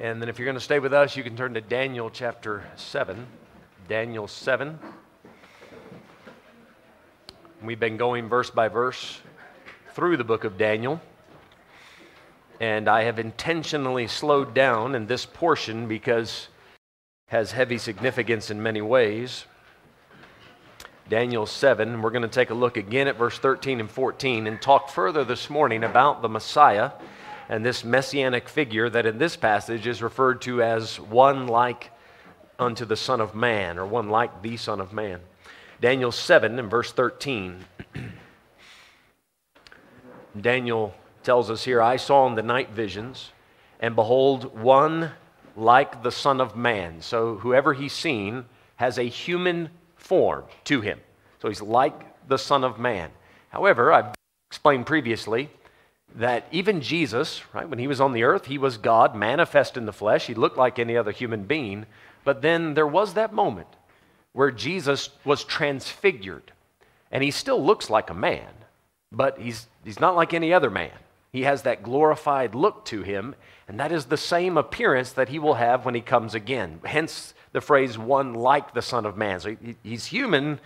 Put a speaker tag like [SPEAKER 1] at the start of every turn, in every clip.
[SPEAKER 1] And then if you're going to stay with us, you can turn to Daniel chapter 7. Daniel 7. We've been going verse by verse through the book of Daniel. And I have intentionally slowed down in this portion because it has heavy significance in many ways. Daniel 7, we're going to take a look again at verse 13 and 14 and talk further this morning about the Messiah and this messianic figure that in this passage is referred to as one like unto the Son of Man, or one like the Son of Man. Daniel 7 and verse 13. Daniel tells us here I saw in the night visions, and behold, one like the Son of Man. So whoever he's seen has a human form to him. So he's like the Son of Man. However, I've explained previously that even Jesus, right, when he was on the earth, he was God manifest in the flesh. He looked like any other human being. But then there was that moment where Jesus was transfigured. And he still looks like a man, but he's, he's not like any other man. He has that glorified look to him, and that is the same appearance that he will have when he comes again. Hence the phrase, one like the Son of Man. So he, he's human,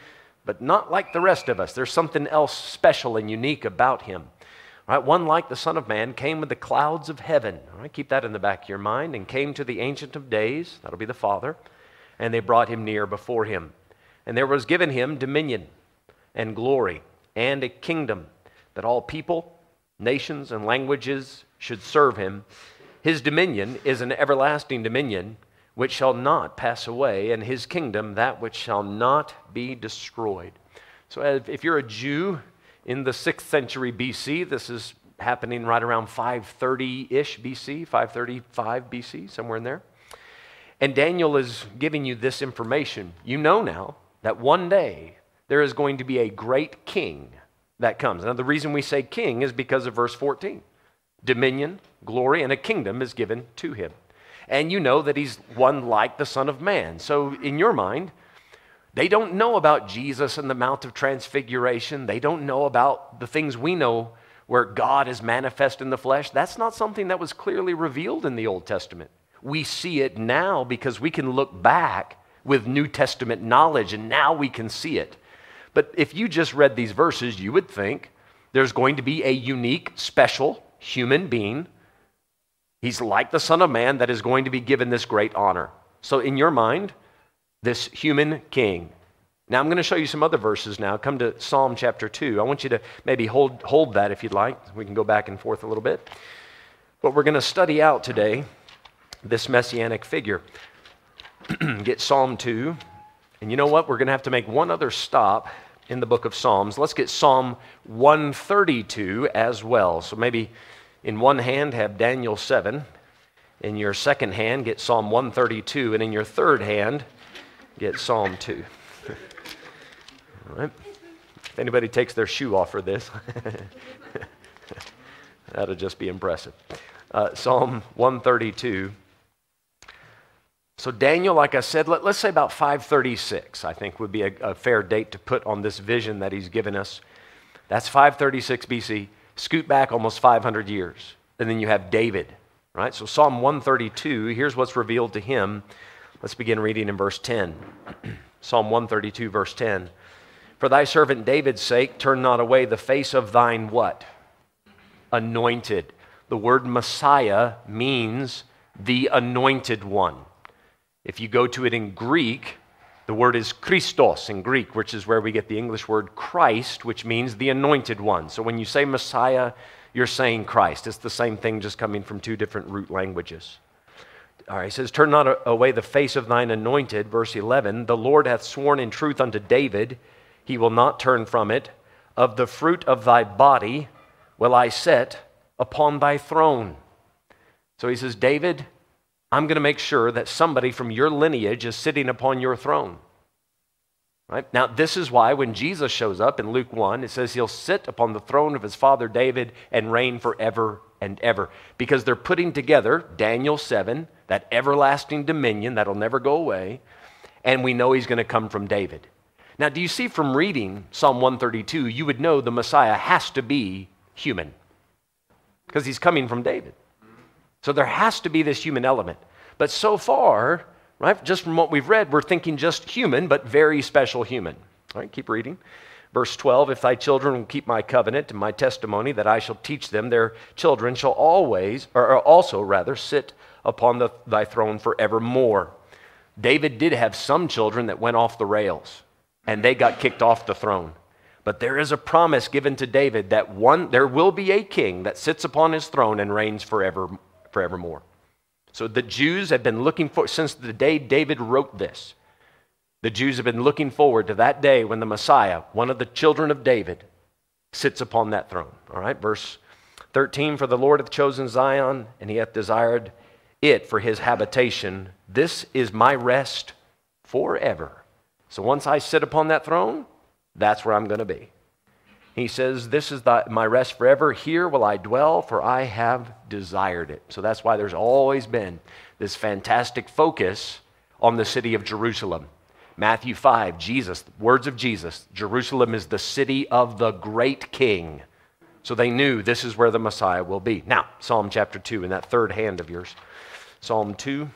[SPEAKER 1] but not like the rest of us. There's something else special and unique about him. Right, one like the Son of Man came with the clouds of heaven. All right, keep that in the back of your mind. And came to the Ancient of Days, that'll be the Father, and they brought him near before him. And there was given him dominion and glory and a kingdom that all people, nations, and languages should serve him. His dominion is an everlasting dominion which shall not pass away, and his kingdom that which shall not be destroyed. So, if you're a Jew, in the 6th century BC. This is happening right around 530 ish BC, 535 BC, somewhere in there. And Daniel is giving you this information. You know now that one day there is going to be a great king that comes. Now, the reason we say king is because of verse 14 dominion, glory, and a kingdom is given to him. And you know that he's one like the Son of Man. So, in your mind, they don't know about Jesus and the Mount of Transfiguration. They don't know about the things we know where God is manifest in the flesh. That's not something that was clearly revealed in the Old Testament. We see it now because we can look back with New Testament knowledge and now we can see it. But if you just read these verses, you would think there's going to be a unique, special human being. He's like the Son of Man that is going to be given this great honor. So, in your mind, this human king. Now, I'm going to show you some other verses now. Come to Psalm chapter 2. I want you to maybe hold, hold that if you'd like. We can go back and forth a little bit. But we're going to study out today this messianic figure. get Psalm 2. And you know what? We're going to have to make one other stop in the book of Psalms. Let's get Psalm 132 as well. So maybe in one hand have Daniel 7. In your second hand, get Psalm 132. And in your third hand, get Psalm 2. All right? If anybody takes their shoe off for this, that'll just be impressive. Uh, Psalm 132. So, Daniel, like I said, let, us say about 536, I think would be a, a fair date to put on this vision that he's given us. That's 536 BC. Scoot back almost 500 years. And then you have David, right? So, Psalm 132, here's what's revealed to him Let's begin reading in verse 10. Psalm 132, verse 10. For thy servant David's sake, turn not away the face of thine what? Anointed. The word Messiah means the anointed one. If you go to it in Greek, the word is Christos in Greek, which is where we get the English word Christ, which means the anointed one. So when you say Messiah, you're saying Christ. It's the same thing, just coming from two different root languages. All right, he says, Turn not away the face of thine anointed. Verse 11 The Lord hath sworn in truth unto David, he will not turn from it. Of the fruit of thy body will I set upon thy throne. So he says, David, I'm going to make sure that somebody from your lineage is sitting upon your throne. Right? Now, this is why when Jesus shows up in Luke 1, it says he'll sit upon the throne of his father David and reign forever and ever. Because they're putting together Daniel 7 that everlasting dominion that'll never go away, and we know he's going to come from David. Now, do you see from reading Psalm 132, you would know the Messiah has to be human because he's coming from David. So there has to be this human element. But so far, right, just from what we've read, we're thinking just human, but very special human. All right, keep reading. Verse 12 If thy children will keep my covenant and my testimony that I shall teach them, their children shall always, or also rather, sit upon the, thy throne forevermore. David did have some children that went off the rails and they got kicked off the throne. But there is a promise given to David that one there will be a king that sits upon his throne and reigns forever forevermore. So the Jews have been looking for since the day David wrote this. The Jews have been looking forward to that day when the Messiah, one of the children of David, sits upon that throne. All right, verse 13 For the Lord hath chosen Zion, and he hath desired it for his habitation. This is my rest forever. So once I sit upon that throne, that's where I'm going to be. He says, This is the, my rest forever. Here will I dwell, for I have desired it. So that's why there's always been this fantastic focus on the city of Jerusalem. Matthew 5, Jesus, words of Jesus, Jerusalem is the city of the great king. So they knew this is where the Messiah will be. Now, Psalm chapter 2, in that third hand of yours. Psalm 2.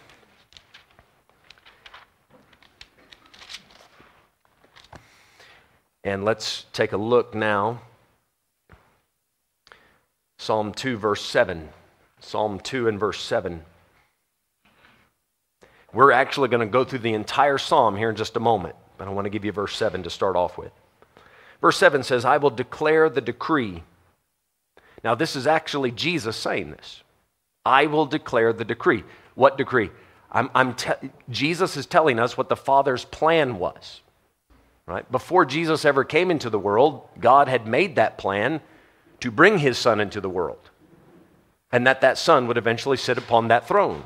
[SPEAKER 1] And let's take a look now. Psalm 2, verse 7. Psalm 2 and verse 7. We're actually going to go through the entire psalm here in just a moment, but I want to give you verse 7 to start off with. Verse 7 says, I will declare the decree. Now, this is actually Jesus saying this. I will declare the decree. What decree? I'm, I'm te- Jesus is telling us what the Father's plan was. Right? Before Jesus ever came into the world, God had made that plan to bring his son into the world. And that that son would eventually sit upon that throne.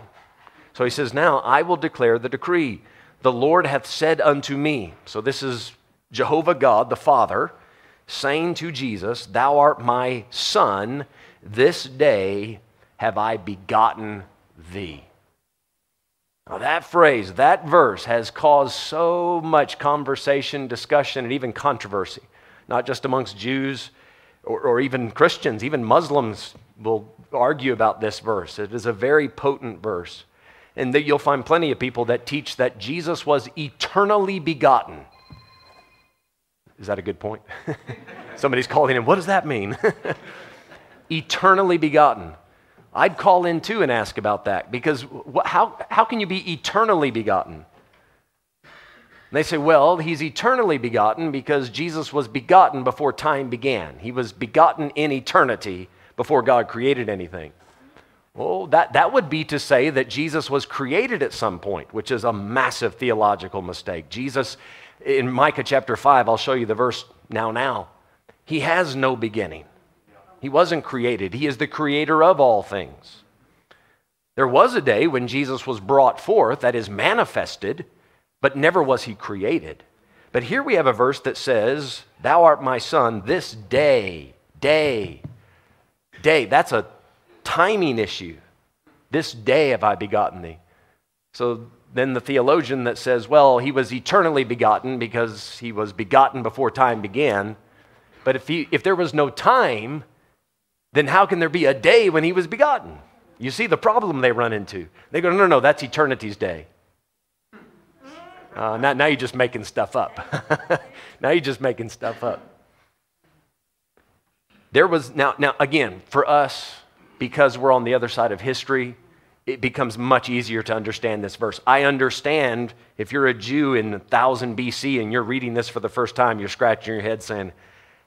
[SPEAKER 1] So he says, Now I will declare the decree. The Lord hath said unto me. So this is Jehovah God, the Father, saying to Jesus, Thou art my son. This day have I begotten thee. Now, that phrase, that verse has caused so much conversation, discussion, and even controversy, not just amongst Jews or, or, even Christians, even Muslims will argue about this verse. It is a very potent verse. And that you'll find plenty of people that teach that Jesus was eternally begotten. Is that a good point? Somebody's calling in, what does that mean? eternally begotten. I'd call in too and ask about that because how, how can you be eternally begotten? And they say, well, he's eternally begotten because Jesus was begotten before time began. He was begotten in eternity before God created anything. Well, that, that would be to say that Jesus was created at some point, which is a massive theological mistake. Jesus, in Micah chapter 5, I'll show you the verse now, now. He has no beginning. He wasn't created, He is the creator of all things. There was a day when Jesus was brought forth, that is, manifested, but never was He created. But here we have a verse that says, Thou art my son this day, day, day. That's a timing issue. This day have I begotten thee. So then the theologian that says, well, he was eternally begotten because he was begotten before time began. But if, he, if there was no time, then how can there be a day when he was begotten? You see the problem they run into. They go, no, no, no, that's eternity's day. Uh, now, now you're just making stuff up. now you're just making stuff up. There was, now, now again, for us, because we're on the other side of history, it becomes much easier to understand this verse. I understand if you're a Jew in 1000 BC and you're reading this for the first time, you're scratching your head saying,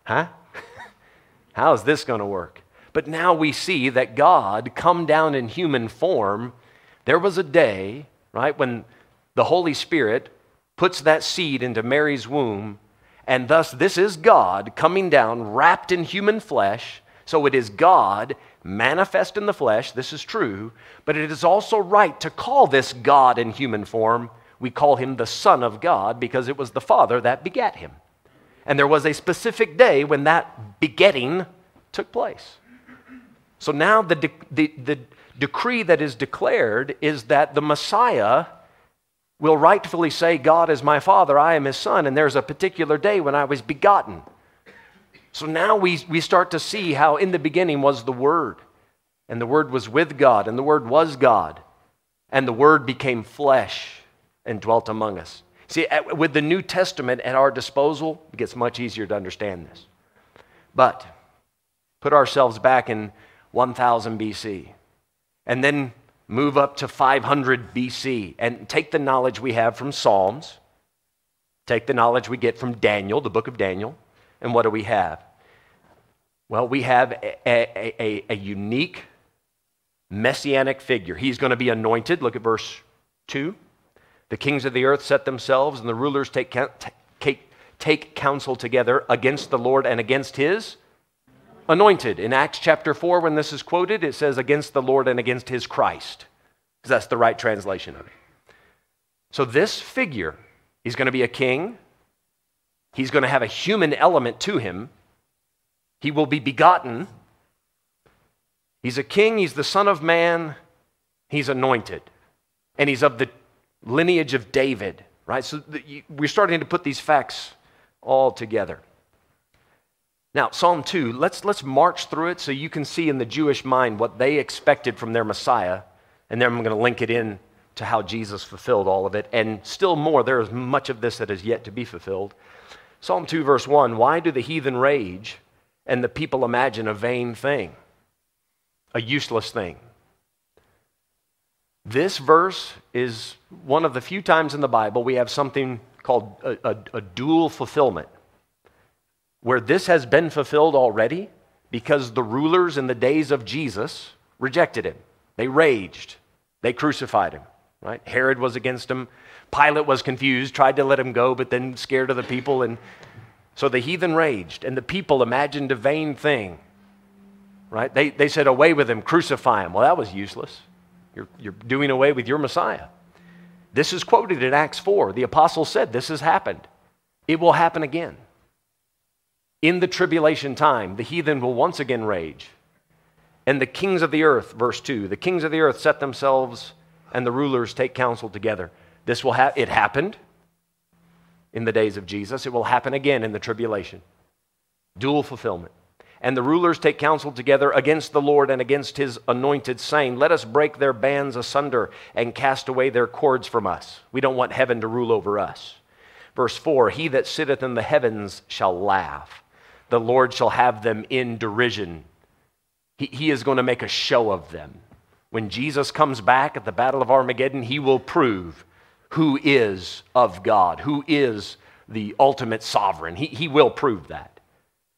[SPEAKER 1] huh? How is this going to work? But now we see that God come down in human form. There was a day, right, when the Holy Spirit puts that seed into Mary's womb, and thus this is God coming down wrapped in human flesh. So it is God manifest in the flesh, this is true, but it is also right to call this God in human form. We call him the Son of God because it was the Father that begat him. And there was a specific day when that begetting took place. So now the, de- the, the decree that is declared is that the Messiah will rightfully say, God is my Father, I am his Son, and there's a particular day when I was begotten. So now we, we start to see how in the beginning was the Word. and the Word was with God, and the Word was God, and the Word became flesh and dwelt among us. See, with the New Testament at our disposal, it gets much easier to understand this. But put ourselves back in 1000 BC, and then move up to 500 BC, and take the knowledge we have from Psalms, take the knowledge we get from Daniel, the book of Daniel, and what do we have? Well, we have a, a, a, a unique messianic figure. He's going to be anointed. Look at verse 2. The kings of the earth set themselves, and the rulers take, take, take counsel together against the Lord and against his anointed. In Acts chapter 4, when this is quoted, it says against the Lord and against his Christ, because that's the right translation of it. So, this figure, he's going to be a king, he's going to have a human element to him, he will be begotten He's a king, he's the son of man, he's anointed, and he's of the lineage of David, right? So we're starting to put these facts all together. Now, Psalm 2, let's, let's march through it so you can see in the Jewish mind what they expected from their Messiah, and then I'm going to link it in to how Jesus fulfilled all of it. And still more, there is much of this that is yet to be fulfilled. Psalm 2, verse 1 Why do the heathen rage and the people imagine a vain thing? a useless thing. This verse is one of the few times in the Bible we have something called a, a, a, dual fulfillment, where this has been fulfilled already because the rulers in the days of Jesus rejected him. They raged, they crucified him, right? Herod was against him. Pilate was confused, tried to let him go, but then scared of the people. And so the heathen raged, and the people imagined a vain thing right? They, they said, Away with him, crucify him. Well, that was useless. You're, you're doing away with your Messiah. This is quoted in Acts 4. The apostle said, This has happened. It will happen again. In the tribulation time, the heathen will once again rage. And the kings of the earth, verse 2, the kings of the earth set themselves and the rulers take counsel together. This will have it happened in the days of Jesus. It will happen again in the tribulation. Dual fulfillment and the rulers take counsel together against the Lord and against his anointed, saying, Let us break their bands asunder and cast away their cords from us. We don't want heaven to rule over us. Verse 4 He that sitteth in the heavens shall laugh, the Lord shall have them in derision. He, he is going to make a show of them. When Jesus comes back at the Battle of Armageddon, he will prove who is of God, who is the ultimate sovereign. He, he will prove that.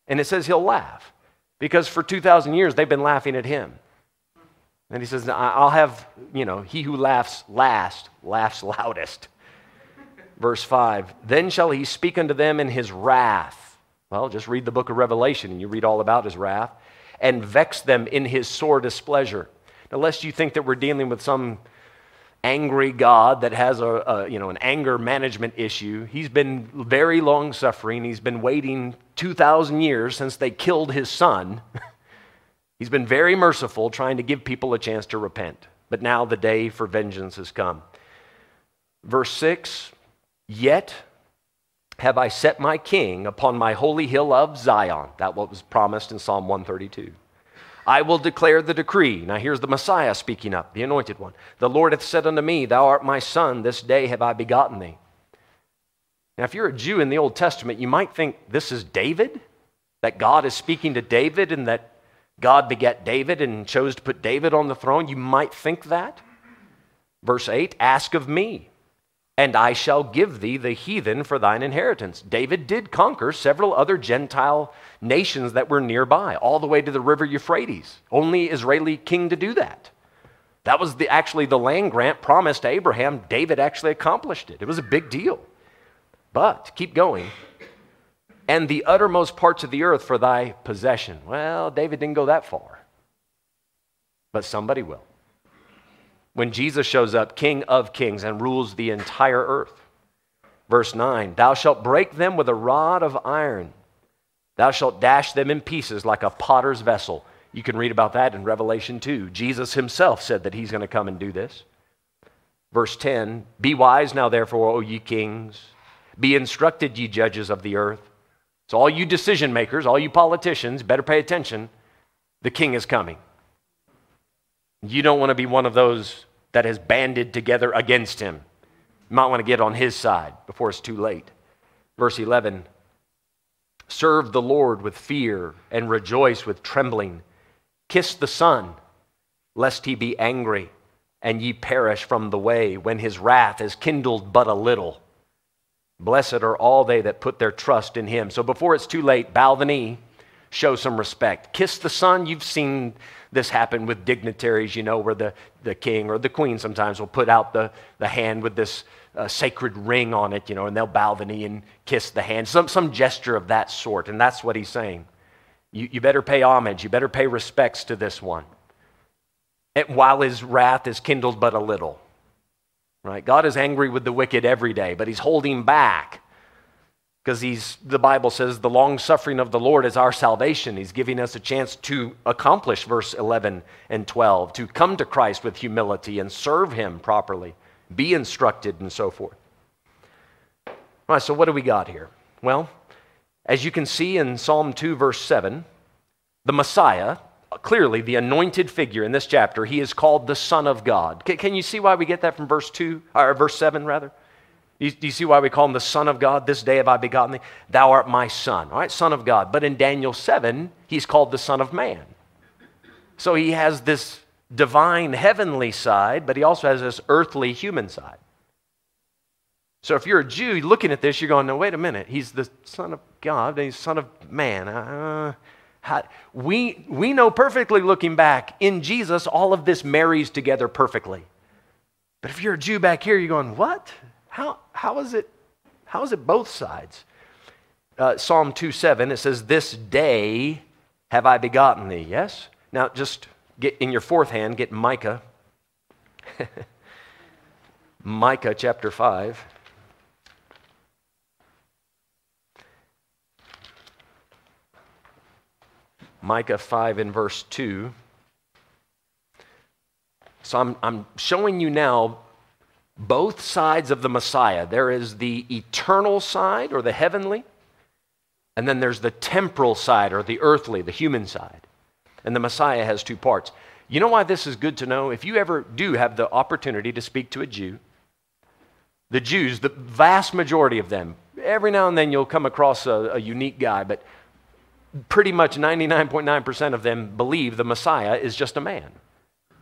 [SPEAKER 1] And it says he'll laugh because for 2,000 years they've been laughing at him. And he says, I'll have, you know, he who laughs last laughs loudest. Verse 5 Then shall he speak unto them in his wrath. Well, just read the book of Revelation and you read all about his wrath. And vex them in his sore displeasure. Now, lest you think that we're dealing with some angry God that has a, a, you know, an anger management issue. He's been very long suffering. He's been waiting 2,000 years since they killed his son. He's been very merciful, trying to give people a chance to repent. But now the day for vengeance has come. Verse 6 Yet have I set my king upon my holy hill of Zion. That what was promised in Psalm 132. I will declare the decree. Now here's the Messiah speaking up, the anointed one. The Lord hath said unto me, Thou art my son, this day have I begotten thee. Now, if you're a Jew in the Old Testament, you might think this is David, that God is speaking to David and that God begat David and chose to put David on the throne. You might think that. Verse 8 Ask of me, and I shall give thee the heathen for thine inheritance. David did conquer several other Gentile nations that were nearby, all the way to the river Euphrates. Only Israeli king to do that. That was the, actually the land grant promised to Abraham. David actually accomplished it. It was a big deal. But keep going. And the uttermost parts of the earth for thy possession. Well, David didn't go that far, but somebody will when Jesus shows up, King of kings, and rules the entire earth. Verse 9 Thou shalt break them with a rod of iron, thou shalt dash them in pieces like a potter's vessel. You can read about that in Revelation 2. Jesus himself said that he's going to come and do this. Verse 10 Be wise now, therefore, O ye kings, be instructed, ye judges of the earth. So, all you decision makers, all you politicians, better pay attention. The king is coming. You don't want to be one of those that has banded together against him. You might want to get on his side before it's too late. Verse 11 Serve the Lord with fear and rejoice with trembling. Kiss the Son, lest he be angry and ye perish from the way when his wrath is kindled but a little. Blessed are all they that put their trust in him. So before it's too late, bow the knee, show some respect. Kiss the Son. You've seen this happen with dignitaries, you know, where the, the king or the queen sometimes will put out the, the hand with this a sacred ring on it, you know, and they'll bow the knee and kiss the hand, some, some gesture of that sort. And that's what he's saying. You, you better pay homage, you better pay respects to this one. And while his wrath is kindled but a little. Right? God is angry with the wicked every day, but he's holding back because he's the bible says the long suffering of the lord is our salvation he's giving us a chance to accomplish verse 11 and 12 to come to christ with humility and serve him properly be instructed, and so forth. All right, so what do we got here? Well, as you can see in Psalm 2, verse 7, the Messiah, clearly the anointed figure in this chapter, he is called the Son of God. Can you see why we get that from verse 2, or verse 7, rather? Do you, see why we call him the Son of God? This day have I begotten thee. Thou art my Son. All right, Son of God. But in Daniel 7, he's called the Son of Man. So he has this divine heavenly side, but he also has this earthly human side. So if you're a Jew looking at this, you're going, no, wait a minute. He's the Son of God, he's Son of Man. Uh, how, we, we know perfectly looking back, in Jesus, all of this marries together perfectly. But if you're a Jew back here, you're going, what? How, how is it? How is it both sides? Uh, Psalm 2 7, it says, This day have I begotten thee. Yes? Now, just Get in your fourth hand, get Micah. Micah chapter 5. Micah 5 and verse 2. So I'm, I'm showing you now both sides of the Messiah. There is the eternal side or the heavenly, and then there's the temporal side or the earthly, the human side. And the Messiah has two parts. You know why this is good to know? If you ever do have the opportunity to speak to a Jew, the Jews, the vast majority of them, every now and then you'll come across a, a unique guy, but pretty much 99.9% of them believe the Messiah is just a man.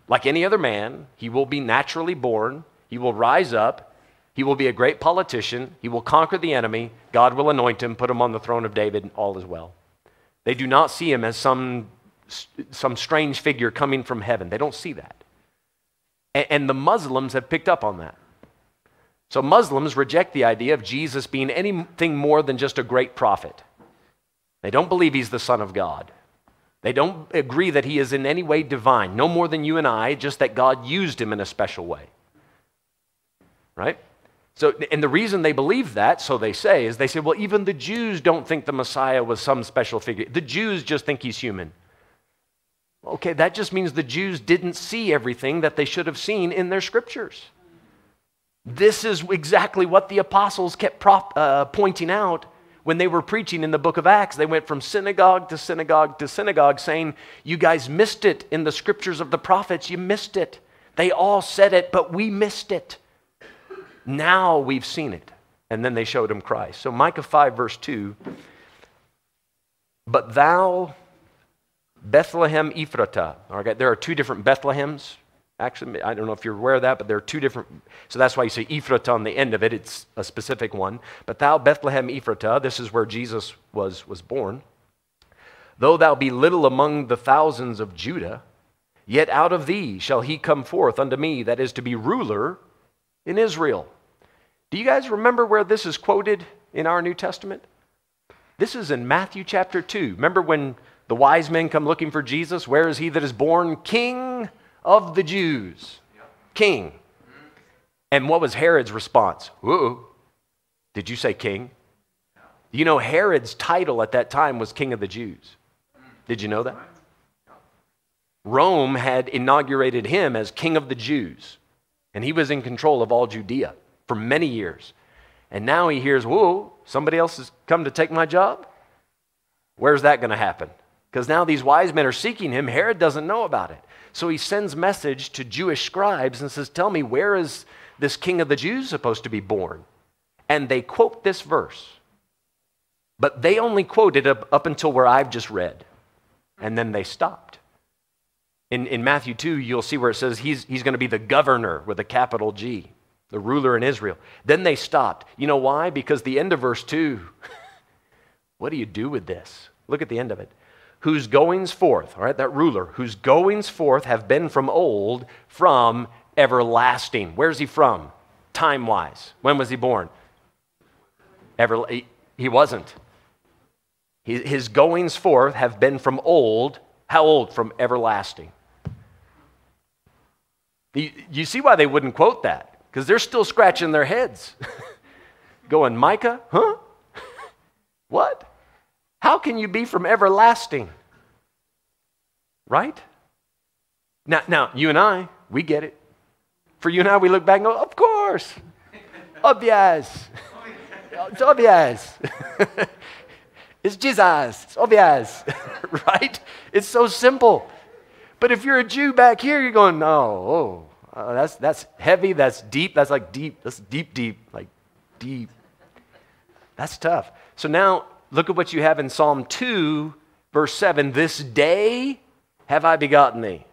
[SPEAKER 1] Like any other man, he will be naturally born, he will rise up, he will be a great politician, he will conquer the enemy, God will anoint him, put him on the throne of David, and all is well. They do not see him as some some strange figure coming from heaven. They don't see that. And and the Muslims have picked up on that. So Muslims reject the idea of Jesus being anything more than just a great prophet. They don't believe he's the Son of God. They don't agree that he is in any way divine, no more than you and I, just that God used him in a special way. Right? So, and the reason they believe that, so they say, is they say, well, even the Jews don't think the Messiah was some special figure. The Jews just think he's human. Okay, that just means the Jews didn't see everything that they should have seen in their scriptures. This is exactly what the apostles kept uh, pointing out when they were preaching in the book of Acts. They went from synagogue to synagogue to synagogue saying, You guys missed it in the scriptures of the prophets. You missed it. They all said it, but we missed it. Now we've seen it. And then they showed him Christ. So, Micah 5, verse 2 But thou, Bethlehem Ephratah. Okay, there are two different Bethlehems. Actually, I don't know if you're aware of that, but there are two different. So that's why you say Ephratah on the end of it. It's a specific one. But thou, Bethlehem Ephratah, this is where Jesus was, was born. Though thou be little among the thousands of Judah, yet out of thee shall he come forth unto me that is to be ruler in Israel. Do you guys remember where this is quoted in our New Testament? This is in Matthew chapter 2. Remember when the wise men come looking for Jesus. Where is he that is born? King of the Jews. King. And what was Herod's response? Whoa, did you say king? You know, Herod's title at that time was King of the Jews. Did you know that? Rome had inaugurated him as King of the Jews, and he was in control of all Judea for many years. And now he hears, whoa, somebody else has come to take my job? Where's that going to happen? Because now these wise men are seeking him. Herod doesn't know about it. So he sends message to Jewish scribes and says, Tell me, where is this king of the Jews supposed to be born? And they quote this verse. But they only quoted up, up until where I've just read. And then they stopped. In, in Matthew 2, you'll see where it says he's, he's going to be the governor with a capital G, the ruler in Israel. Then they stopped. You know why? Because the end of verse 2, what do you do with this? Look at the end of it whose goings forth, all right, that ruler, whose goings forth have been from old, from everlasting. Where's he from? Time wise. When was he born? Ever, he, he wasn't. His goings forth have been from old. How old? From everlasting. You, see why they wouldn't quote that? Because they're still scratching their heads. Going, Micah? Huh? what? How can you be from everlasting? Right? Now, now, you and I, we get it. For you and I, we look back and go, of course. obvious. it's obvious. it's Jesus. It's obvious. right? It's so simple. But if you're a Jew back here, you're going, no, oh, uh, that's, that's heavy, that's deep, that's like deep, that's deep, deep, like deep. That's tough. So now look at what you have in Psalm 2, verse 7. This day have I begotten thee.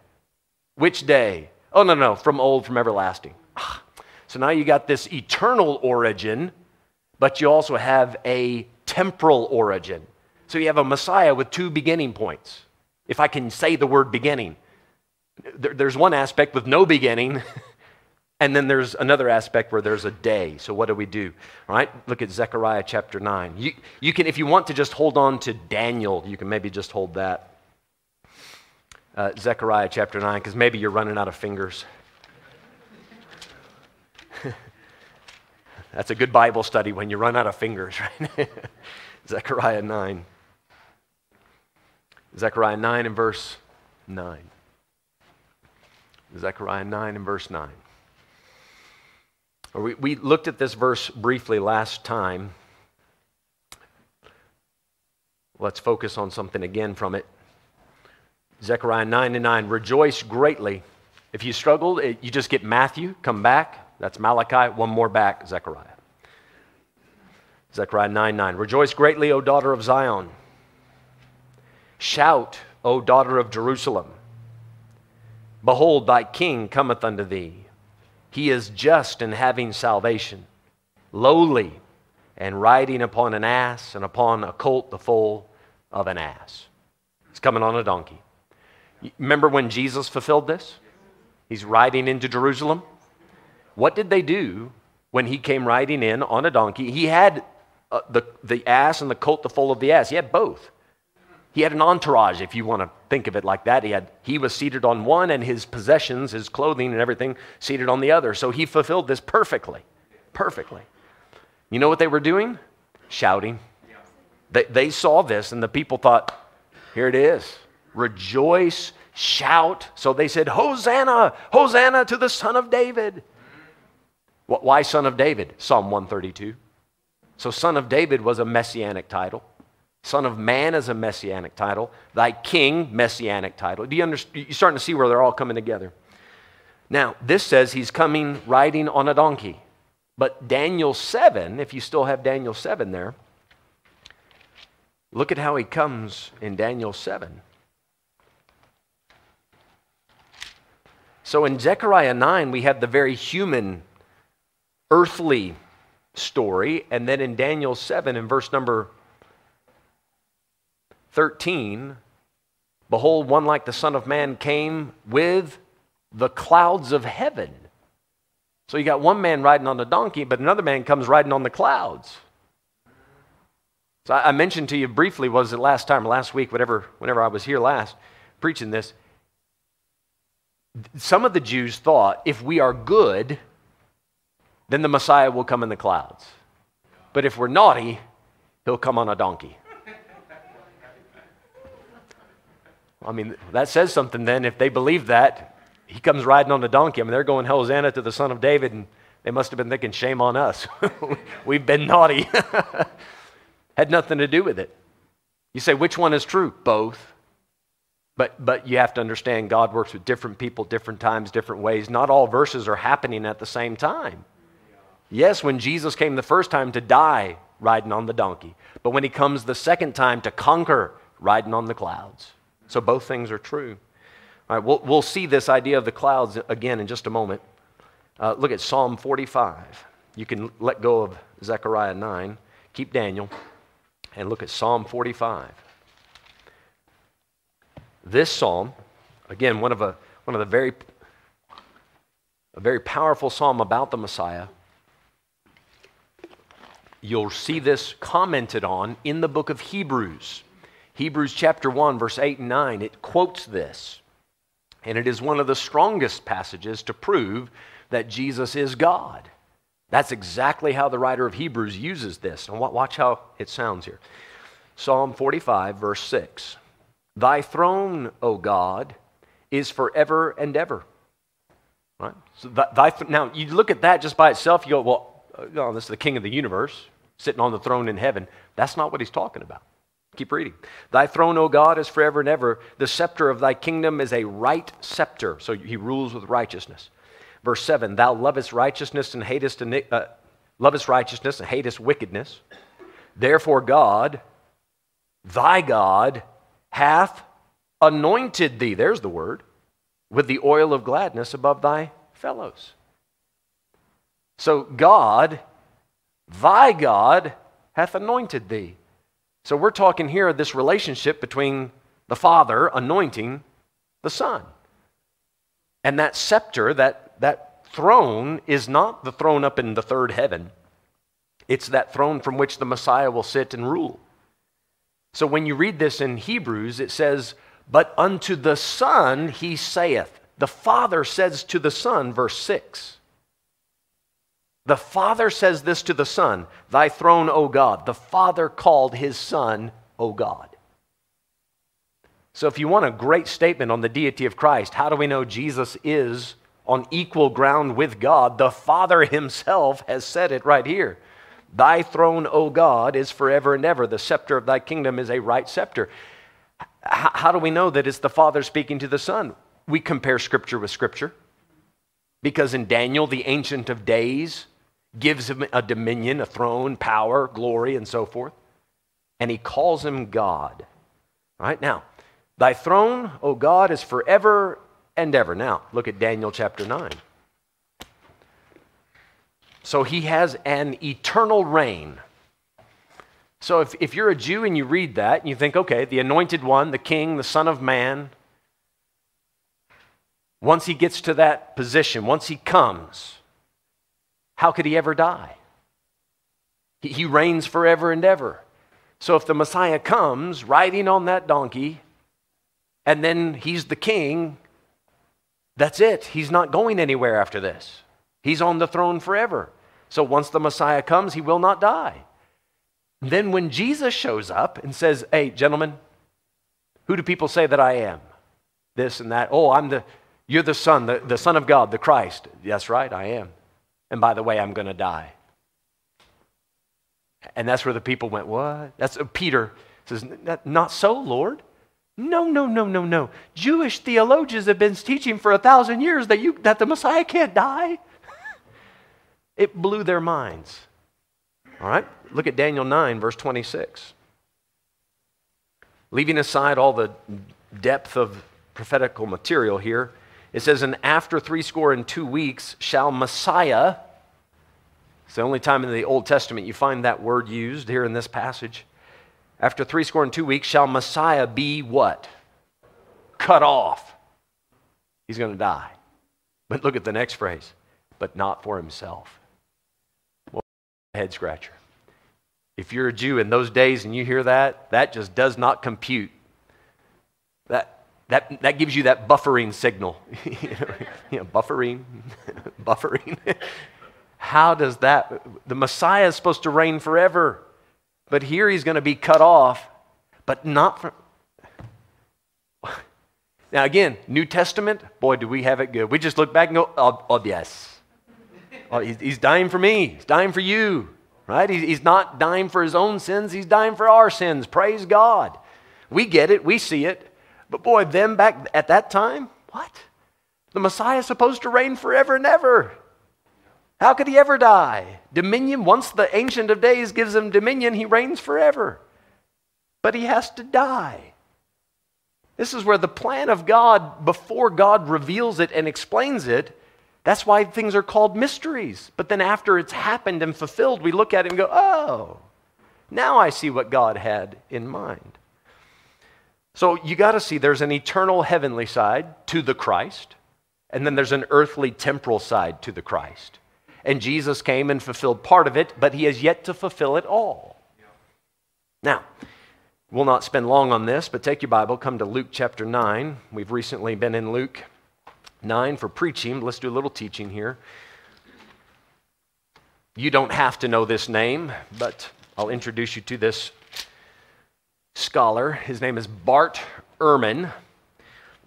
[SPEAKER 1] Which day? Oh, no, no, from old, from everlasting. Ah. So now you got this eternal origin, but you also have a temporal origin. So you have a Messiah with two beginning points. If I can say the word beginning, there's one aspect with no beginning, And then there's another aspect where there's a day. So what do we do? All right, look at Zechariah chapter 9. You, you can, if you want to just hold on to Daniel, you can maybe just hold that. Uh, Zechariah chapter 9, because maybe you're running out of fingers. That's a good Bible study when you run out of fingers, right? Zechariah 9. Zechariah 9 and verse 9. Zechariah 9 and verse 9. We, we looked at this verse briefly last time. Let's focus on something again from it. Zechariah 9 and 9. Rejoice greatly. If you struggled, eh, you just get Matthew, come back. That's Malachi. One more back, Zechariah. Zechariah 9 9. Rejoice greatly, O daughter of Zion. Shout, O daughter of Jerusalem. Behold, thy king cometh unto thee. He is just in having salvation, lowly, and riding upon an ass and upon a colt, the foal of an ass. He's coming on a donkey. Remember when Jesus fulfilled this? He's riding into Jerusalem. What did they do when he came riding in on a donkey? He had uh, the, the ass and the colt, the foal of the ass. He had both. He had an entourage, if you want to think of it like that. He, had, he was seated on one, and his possessions, his clothing and everything, seated on the other. So he fulfilled this perfectly. Perfectly. You know what they were doing? Shouting. They, they saw this, and the people thought, here it is. Rejoice, shout. So they said, Hosanna, Hosanna to the Son of David. Why Son of David? Psalm 132. So, Son of David was a messianic title. Son of Man is a messianic title. Thy King, messianic title. Do you understand? You're starting to see where they're all coming together. Now, this says he's coming riding on a donkey. But Daniel 7, if you still have Daniel 7 there, look at how he comes in Daniel 7. So in Zechariah 9, we have the very human, earthly story. And then in Daniel 7, in verse number 13, behold, one like the Son of Man came with the clouds of heaven. So you got one man riding on a donkey, but another man comes riding on the clouds. So I mentioned to you briefly, was it last time last week, whatever, whenever I was here last, preaching this. Some of the Jews thought if we are good, then the Messiah will come in the clouds. But if we're naughty, he'll come on a donkey. I mean, that says something then. If they believe that, he comes riding on the donkey. I mean, they're going Hosanna to the Son of David, and they must have been thinking, shame on us. We've been naughty. Had nothing to do with it. You say, which one is true? Both. But, but you have to understand God works with different people, different times, different ways. Not all verses are happening at the same time. Yes, when Jesus came the first time to die riding on the donkey, but when he comes the second time to conquer riding on the clouds. So both things are true. All right, we'll, we'll see this idea of the clouds again in just a moment. Uh, look at Psalm 45. You can let go of Zechariah 9, keep Daniel, and look at Psalm 45. This psalm, again, one of, a, one of the very, a very powerful psalm about the Messiah. You'll see this commented on in the book of Hebrews. Hebrews chapter 1, verse 8 and 9, it quotes this. And it is one of the strongest passages to prove that Jesus is God. That's exactly how the writer of Hebrews uses this. And watch how it sounds here. Psalm 45, verse 6. Thy throne, O God, is forever and ever. Right? So thy, now, you look at that just by itself, you go, well, uh, oh, this is the king of the universe sitting on the throne in heaven. That's not what he's talking about. Keep reading. Thy throne, O God, is forever and ever. The scepter of thy kingdom is a right scepter. So he rules with righteousness. Verse 7 Thou lovest righteousness and hatest, uh, lovest righteousness and hatest wickedness. Therefore, God, thy God, hath anointed thee, there's the word, with the oil of gladness above thy fellows. So, God, thy God, hath anointed thee. So, we're talking here of this relationship between the Father anointing the Son. And that scepter, that that throne is not the throne up in the third heaven, it's that throne from which the Messiah will sit and rule. So when you read this in Hebrews, it says, But unto the Son he saith. The Father says to the Son, verse 6. The Father says this to the Son, Thy throne, O God. The Father called his Son, O God. So, if you want a great statement on the deity of Christ, how do we know Jesus is on equal ground with God. The Father Himself has said it right here. Thy throne, O God, is forever and ever. The scepter of thy kingdom is a right scepter. H- how do we know that it's the Father speaking to the Son? We compare Scripture with Scripture. Because in Daniel, the Ancient of Days gives him a dominion, a throne, power, glory, and so forth. And he calls him God. All right, now, thy throne, O God, is forever and ever. Now, look at Daniel chapter 9. So he has an eternal reign. So if, if you're a Jew and you read that and you think, okay, the anointed one, the king, the Son of Man, once he gets to that position, once he comes, how could he ever die? He, he reigns forever and ever. So if the Messiah comes riding on that donkey, and then he's the king, that's it. He's not going anywhere after this. He's on the throne forever. So once the Messiah comes, he will not die. Then when Jesus shows up and says, Hey, gentlemen, who do people say that I am? This and that. Oh, I'm the, you're the Son, the, the Son of God, the Christ. That's right, I am. And by the way, I'm going to die. And that's where the people went, What? That's uh, Peter says, Not so, Lord. No, no, no, no, no. Jewish theologians have been teaching for a thousand years that, you, that the Messiah can't die. it blew their minds. All right, look at Daniel 9, verse 26. Leaving aside all the depth of prophetical material here, it says, And after three score and two weeks shall Messiah, it's the only time in the Old Testament you find that word used here in this passage. After three score and two weeks, shall Messiah be what? Cut off. He's going to die. But look at the next phrase, but not for himself. Well, a head scratcher. If you're a Jew in those days and you hear that, that just does not compute. That, that, that gives you that buffering signal. you know, buffering, buffering. How does that? The Messiah is supposed to reign forever. But here he's going to be cut off, but not from. Now, again, New Testament, boy, do we have it good. We just look back and go, oh, oh yes. Oh, he's, dying for me. He's dying for you, right? He's not dying for his own sins. He's dying for our sins. Praise God. We get it. We see it. But boy, them back at that time, what? The Messiah is supposed to reign forever and ever. How could he ever die? Dominion, once the Ancient of Days gives him dominion, he reigns forever. But he has to die. This is where the plan of God, before God reveals it and explains it, that's why things are called mysteries. But then after it's happened and fulfilled, we look at it and go, oh, now I see what God had in mind. So you got to see there's an eternal heavenly side to the Christ, and then there's an earthly temporal side to the Christ. And Jesus came and fulfilled part of it, but he has yet to fulfill it all. Now, we'll not spend long on this, but take your Bible, come to Luke chapter 9. We've recently been in Luke 9 for preaching. Let's do a little teaching here. You don't have to know this name, but I'll introduce you to this scholar. His name is Bart Ehrman.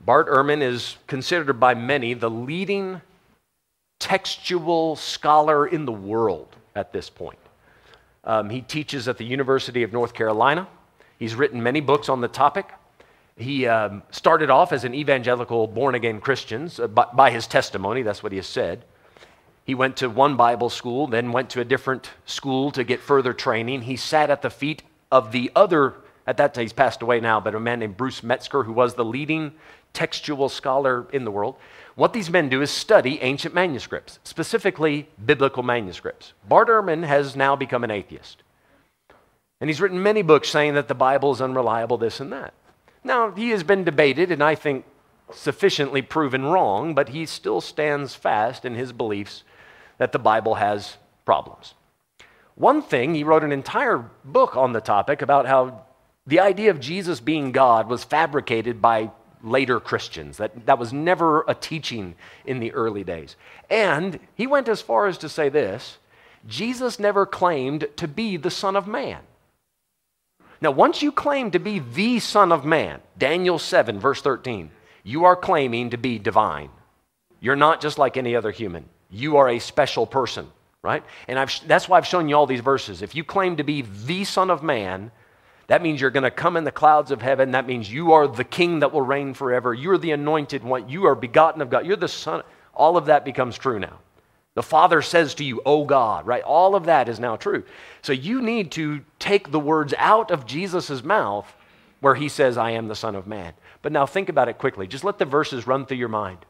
[SPEAKER 1] Bart Ehrman is considered by many the leading textual scholar in the world at this point. Um, he teaches at the University of North Carolina. He's written many books on the topic. He um, started off as an evangelical born again Christian uh, by, by his testimony, that's what he has said. He went to one Bible school, then went to a different school to get further training. He sat at the feet of the other, at that time he's passed away now, but a man named Bruce Metzger, who was the leading textual scholar in the world. What these men do is study ancient manuscripts, specifically biblical manuscripts. Bart Ehrman has now become an atheist. And he's written many books saying that the Bible is unreliable, this and that. Now, he has been debated, and I think sufficiently proven wrong, but he still stands fast in his beliefs that the Bible has problems. One thing, he wrote an entire book on the topic about how the idea of Jesus being God was fabricated by later Christians. That, that was never a teaching in the early days. And he went as far as to say this Jesus never claimed to be the Son of Man. Now, once you claim to be the Son of Man, Daniel 7, verse 13, you are claiming to be divine. You're not just like any other human, you are a special person, right? And I've, that's why I've shown you all these verses. If you claim to be the Son of Man, that means you're going to come in the clouds of heaven. That means you are the king that will reign forever. You're the anointed one. You are begotten of God. You're the son. All of that becomes true now. The Father says to you, Oh God, right? All of that is now true. So you need to take the words out of Jesus' mouth where he says, I am the Son of Man. But now think about it quickly. Just let the verses run through your mind.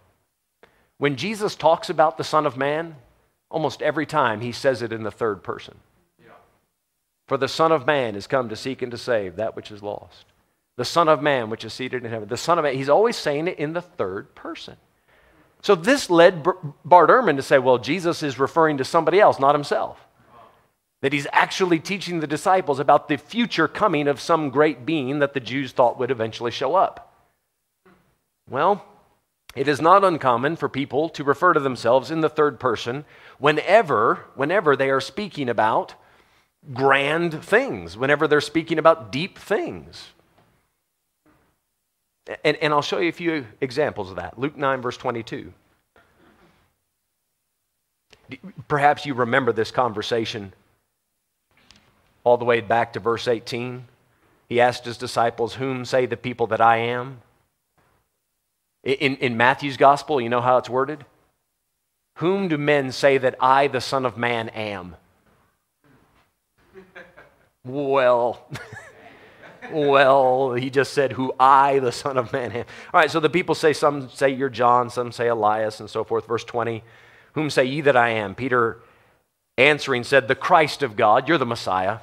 [SPEAKER 1] When Jesus talks about the Son of Man, almost every time he says it in the third person. For the Son of Man is come to seek and to save that which is lost. The Son of Man, which is seated in heaven. The Son of Man, he's always saying it in the third person. So this led Bart Ehrman to say, well, Jesus is referring to somebody else, not himself. That he's actually teaching the disciples about the future coming of some great being that the Jews thought would eventually show up. Well, it is not uncommon for people to refer to themselves in the third person whenever, whenever they are speaking about grand things, whenever they're speaking about deep things. And, and I'll show you a few examples of that. Luke 9, verse 22. Perhaps you remember this conversation all the way back to verse 18. He asked his disciples, Whom say the people that I am? In, in Matthew's gospel, you know how it's worded? Whom do men say that I, the Son of Man, am? Well, well, he just said, Who I, the Son of Man, am. All right, so the people say, Some say you're John, some say Elias, and so forth. Verse 20, Whom say ye that I am? Peter answering said, The Christ of God, you're the Messiah.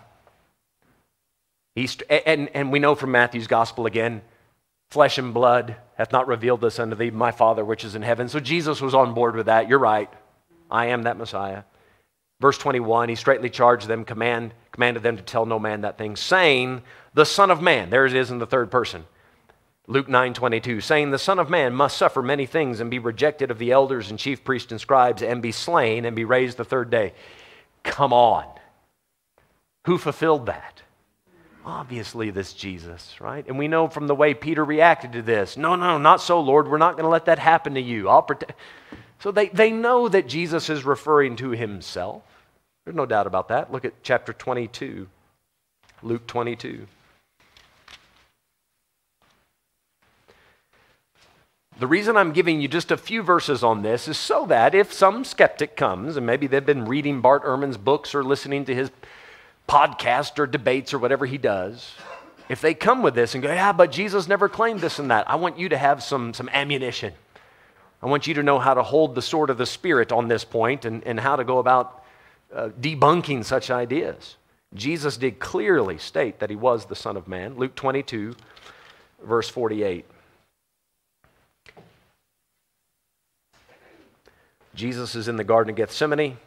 [SPEAKER 1] He's, and, and we know from Matthew's gospel again, flesh and blood hath not revealed this unto thee, my Father which is in heaven. So Jesus was on board with that. You're right. I am that Messiah. Verse 21, he straightly charged them, command, commanded them to tell no man that thing, saying, The Son of Man, there it is in the third person. Luke 9 22, saying, The Son of Man must suffer many things and be rejected of the elders and chief priests and scribes and be slain and be raised the third day. Come on. Who fulfilled that? Obviously, this Jesus, right? And we know from the way Peter reacted to this no, no, not so, Lord. We're not going to let that happen to you. I'll protect. So they, they know that Jesus is referring to himself. There's no doubt about that. Look at chapter 22, Luke 22. The reason I'm giving you just a few verses on this is so that if some skeptic comes, and maybe they've been reading Bart Ehrman's books or listening to his podcast or debates or whatever he does, if they come with this and go, yeah, but Jesus never claimed this and that, I want you to have some, some ammunition. I want you to know how to hold the sword of the Spirit on this point and, and how to go about uh, debunking such ideas. Jesus did clearly state that he was the Son of Man. Luke 22, verse 48. Jesus is in the Garden of Gethsemane.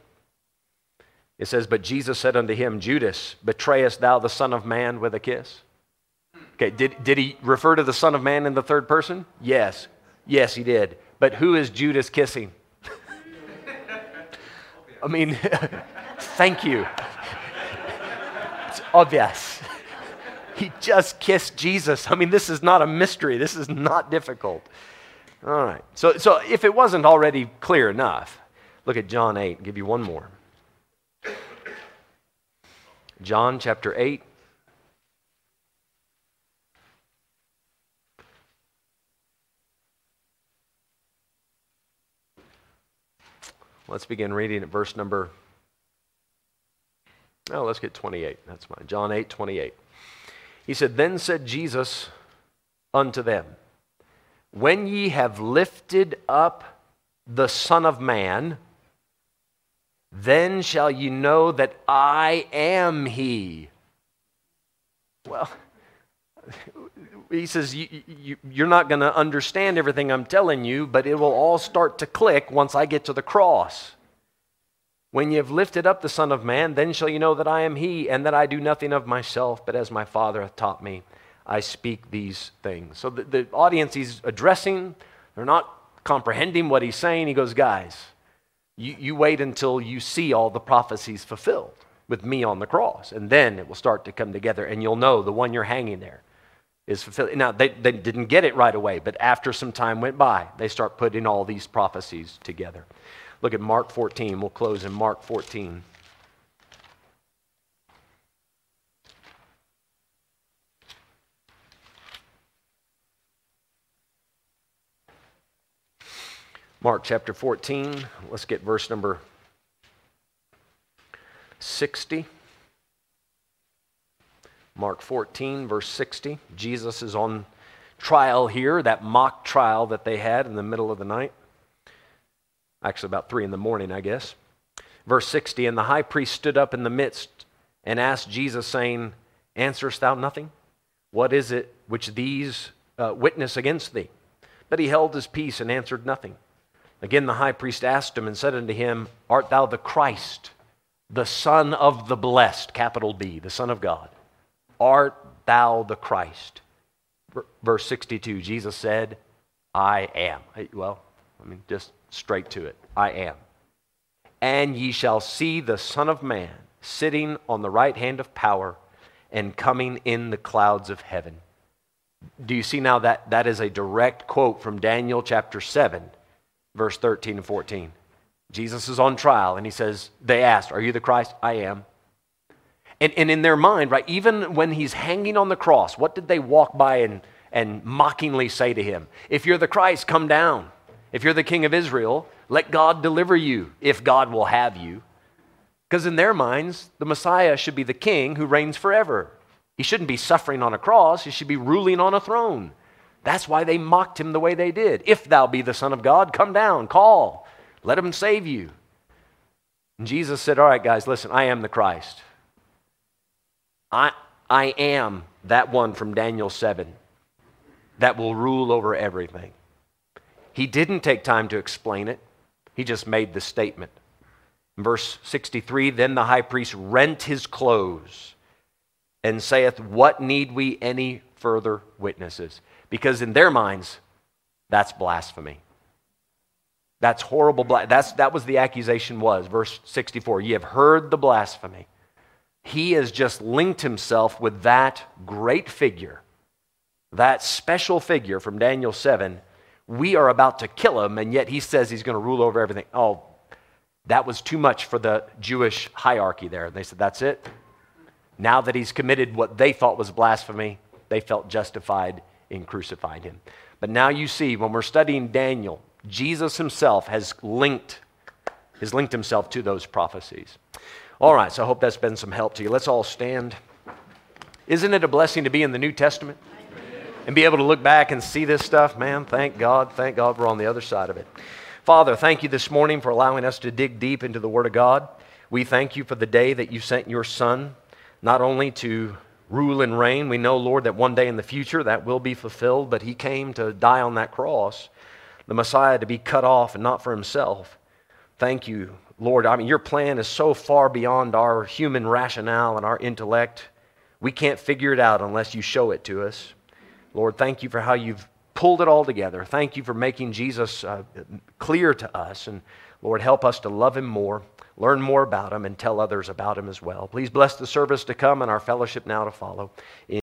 [SPEAKER 1] It says, But Jesus said unto him, Judas, betrayest thou the Son of Man with a kiss? Okay, did, did he refer to the Son of Man in the third person? Yes. Yes, he did. But who is Judas kissing? I mean, thank you. It's obvious. He just kissed Jesus. I mean, this is not a mystery. This is not difficult. All right. So, so if it wasn't already clear enough, look at John 8. I'll give you one more. John chapter 8. Let's begin reading at verse number. Oh, let's get 28. That's fine. John 8, 28. He said, Then said Jesus unto them, When ye have lifted up the Son of Man, then shall ye know that I am He. Well, he says, you, you, You're not going to understand everything I'm telling you, but it will all start to click once I get to the cross. When you have lifted up the Son of Man, then shall you know that I am He, and that I do nothing of myself, but as my Father hath taught me, I speak these things. So the, the audience he's addressing, they're not comprehending what he's saying. He goes, Guys, you, you wait until you see all the prophecies fulfilled with me on the cross, and then it will start to come together, and you'll know the one you're hanging there is fulfilled. Now, they, they didn't get it right away, but after some time went by, they start putting all these prophecies together. Look at Mark 14. We'll close in Mark 14. Mark chapter 14. Let's get verse number 60. Mark 14, verse 60. Jesus is on trial here, that mock trial that they had in the middle of the night. Actually, about 3 in the morning, I guess. Verse 60 And the high priest stood up in the midst and asked Jesus, saying, Answerest thou nothing? What is it which these uh, witness against thee? But he held his peace and answered nothing. Again, the high priest asked him and said unto him, Art thou the Christ, the Son of the Blessed, capital B, the Son of God? Art thou the Christ? Verse 62, Jesus said, I am. Well, I mean, just straight to it. I am. And ye shall see the Son of Man sitting on the right hand of power and coming in the clouds of heaven. Do you see now that that is a direct quote from Daniel chapter 7, verse 13 and 14? Jesus is on trial and he says, They asked, Are you the Christ? I am. And, and in their mind, right, even when he's hanging on the cross, what did they walk by and, and mockingly say to him? If you're the Christ, come down. If you're the king of Israel, let God deliver you if God will have you. Because in their minds, the Messiah should be the king who reigns forever. He shouldn't be suffering on a cross, he should be ruling on a throne. That's why they mocked him the way they did. If thou be the Son of God, come down, call, let him save you. And Jesus said, All right, guys, listen, I am the Christ. I, I am that one from Daniel 7 that will rule over everything. He didn't take time to explain it, he just made the statement. In verse 63 Then the high priest rent his clothes and saith, What need we any further witnesses? Because in their minds, that's blasphemy. That's horrible. That's, that was the accusation was. Verse 64 Ye have heard the blasphemy he has just linked himself with that great figure, that special figure from Daniel 7. We are about to kill him, and yet he says he's going to rule over everything. Oh, that was too much for the Jewish hierarchy there. They said, That's it. Now that he's committed what they thought was blasphemy, they felt justified in crucifying him. But now you see, when we're studying Daniel, Jesus himself has linked, has linked himself to those prophecies. All right, so I hope that's been some help to you. Let's all stand. Isn't it a blessing to be in the New Testament? And be able to look back and see this stuff? Man, thank God. Thank God we're on the other side of it. Father, thank you this morning for allowing us to dig deep into the Word of God. We thank you for the day that you sent your Son, not only to rule and reign. We know, Lord, that one day in the future that will be fulfilled, but he came to die on that cross, the Messiah to be cut off and not for himself. Thank you, Lord. I mean, your plan is so far beyond our human rationale and our intellect. We can't figure it out unless you show it to us. Lord, thank you for how you've pulled it all together. Thank you for making Jesus uh, clear to us. And Lord, help us to love him more, learn more about him, and tell others about him as well. Please bless the service to come and our fellowship now to follow.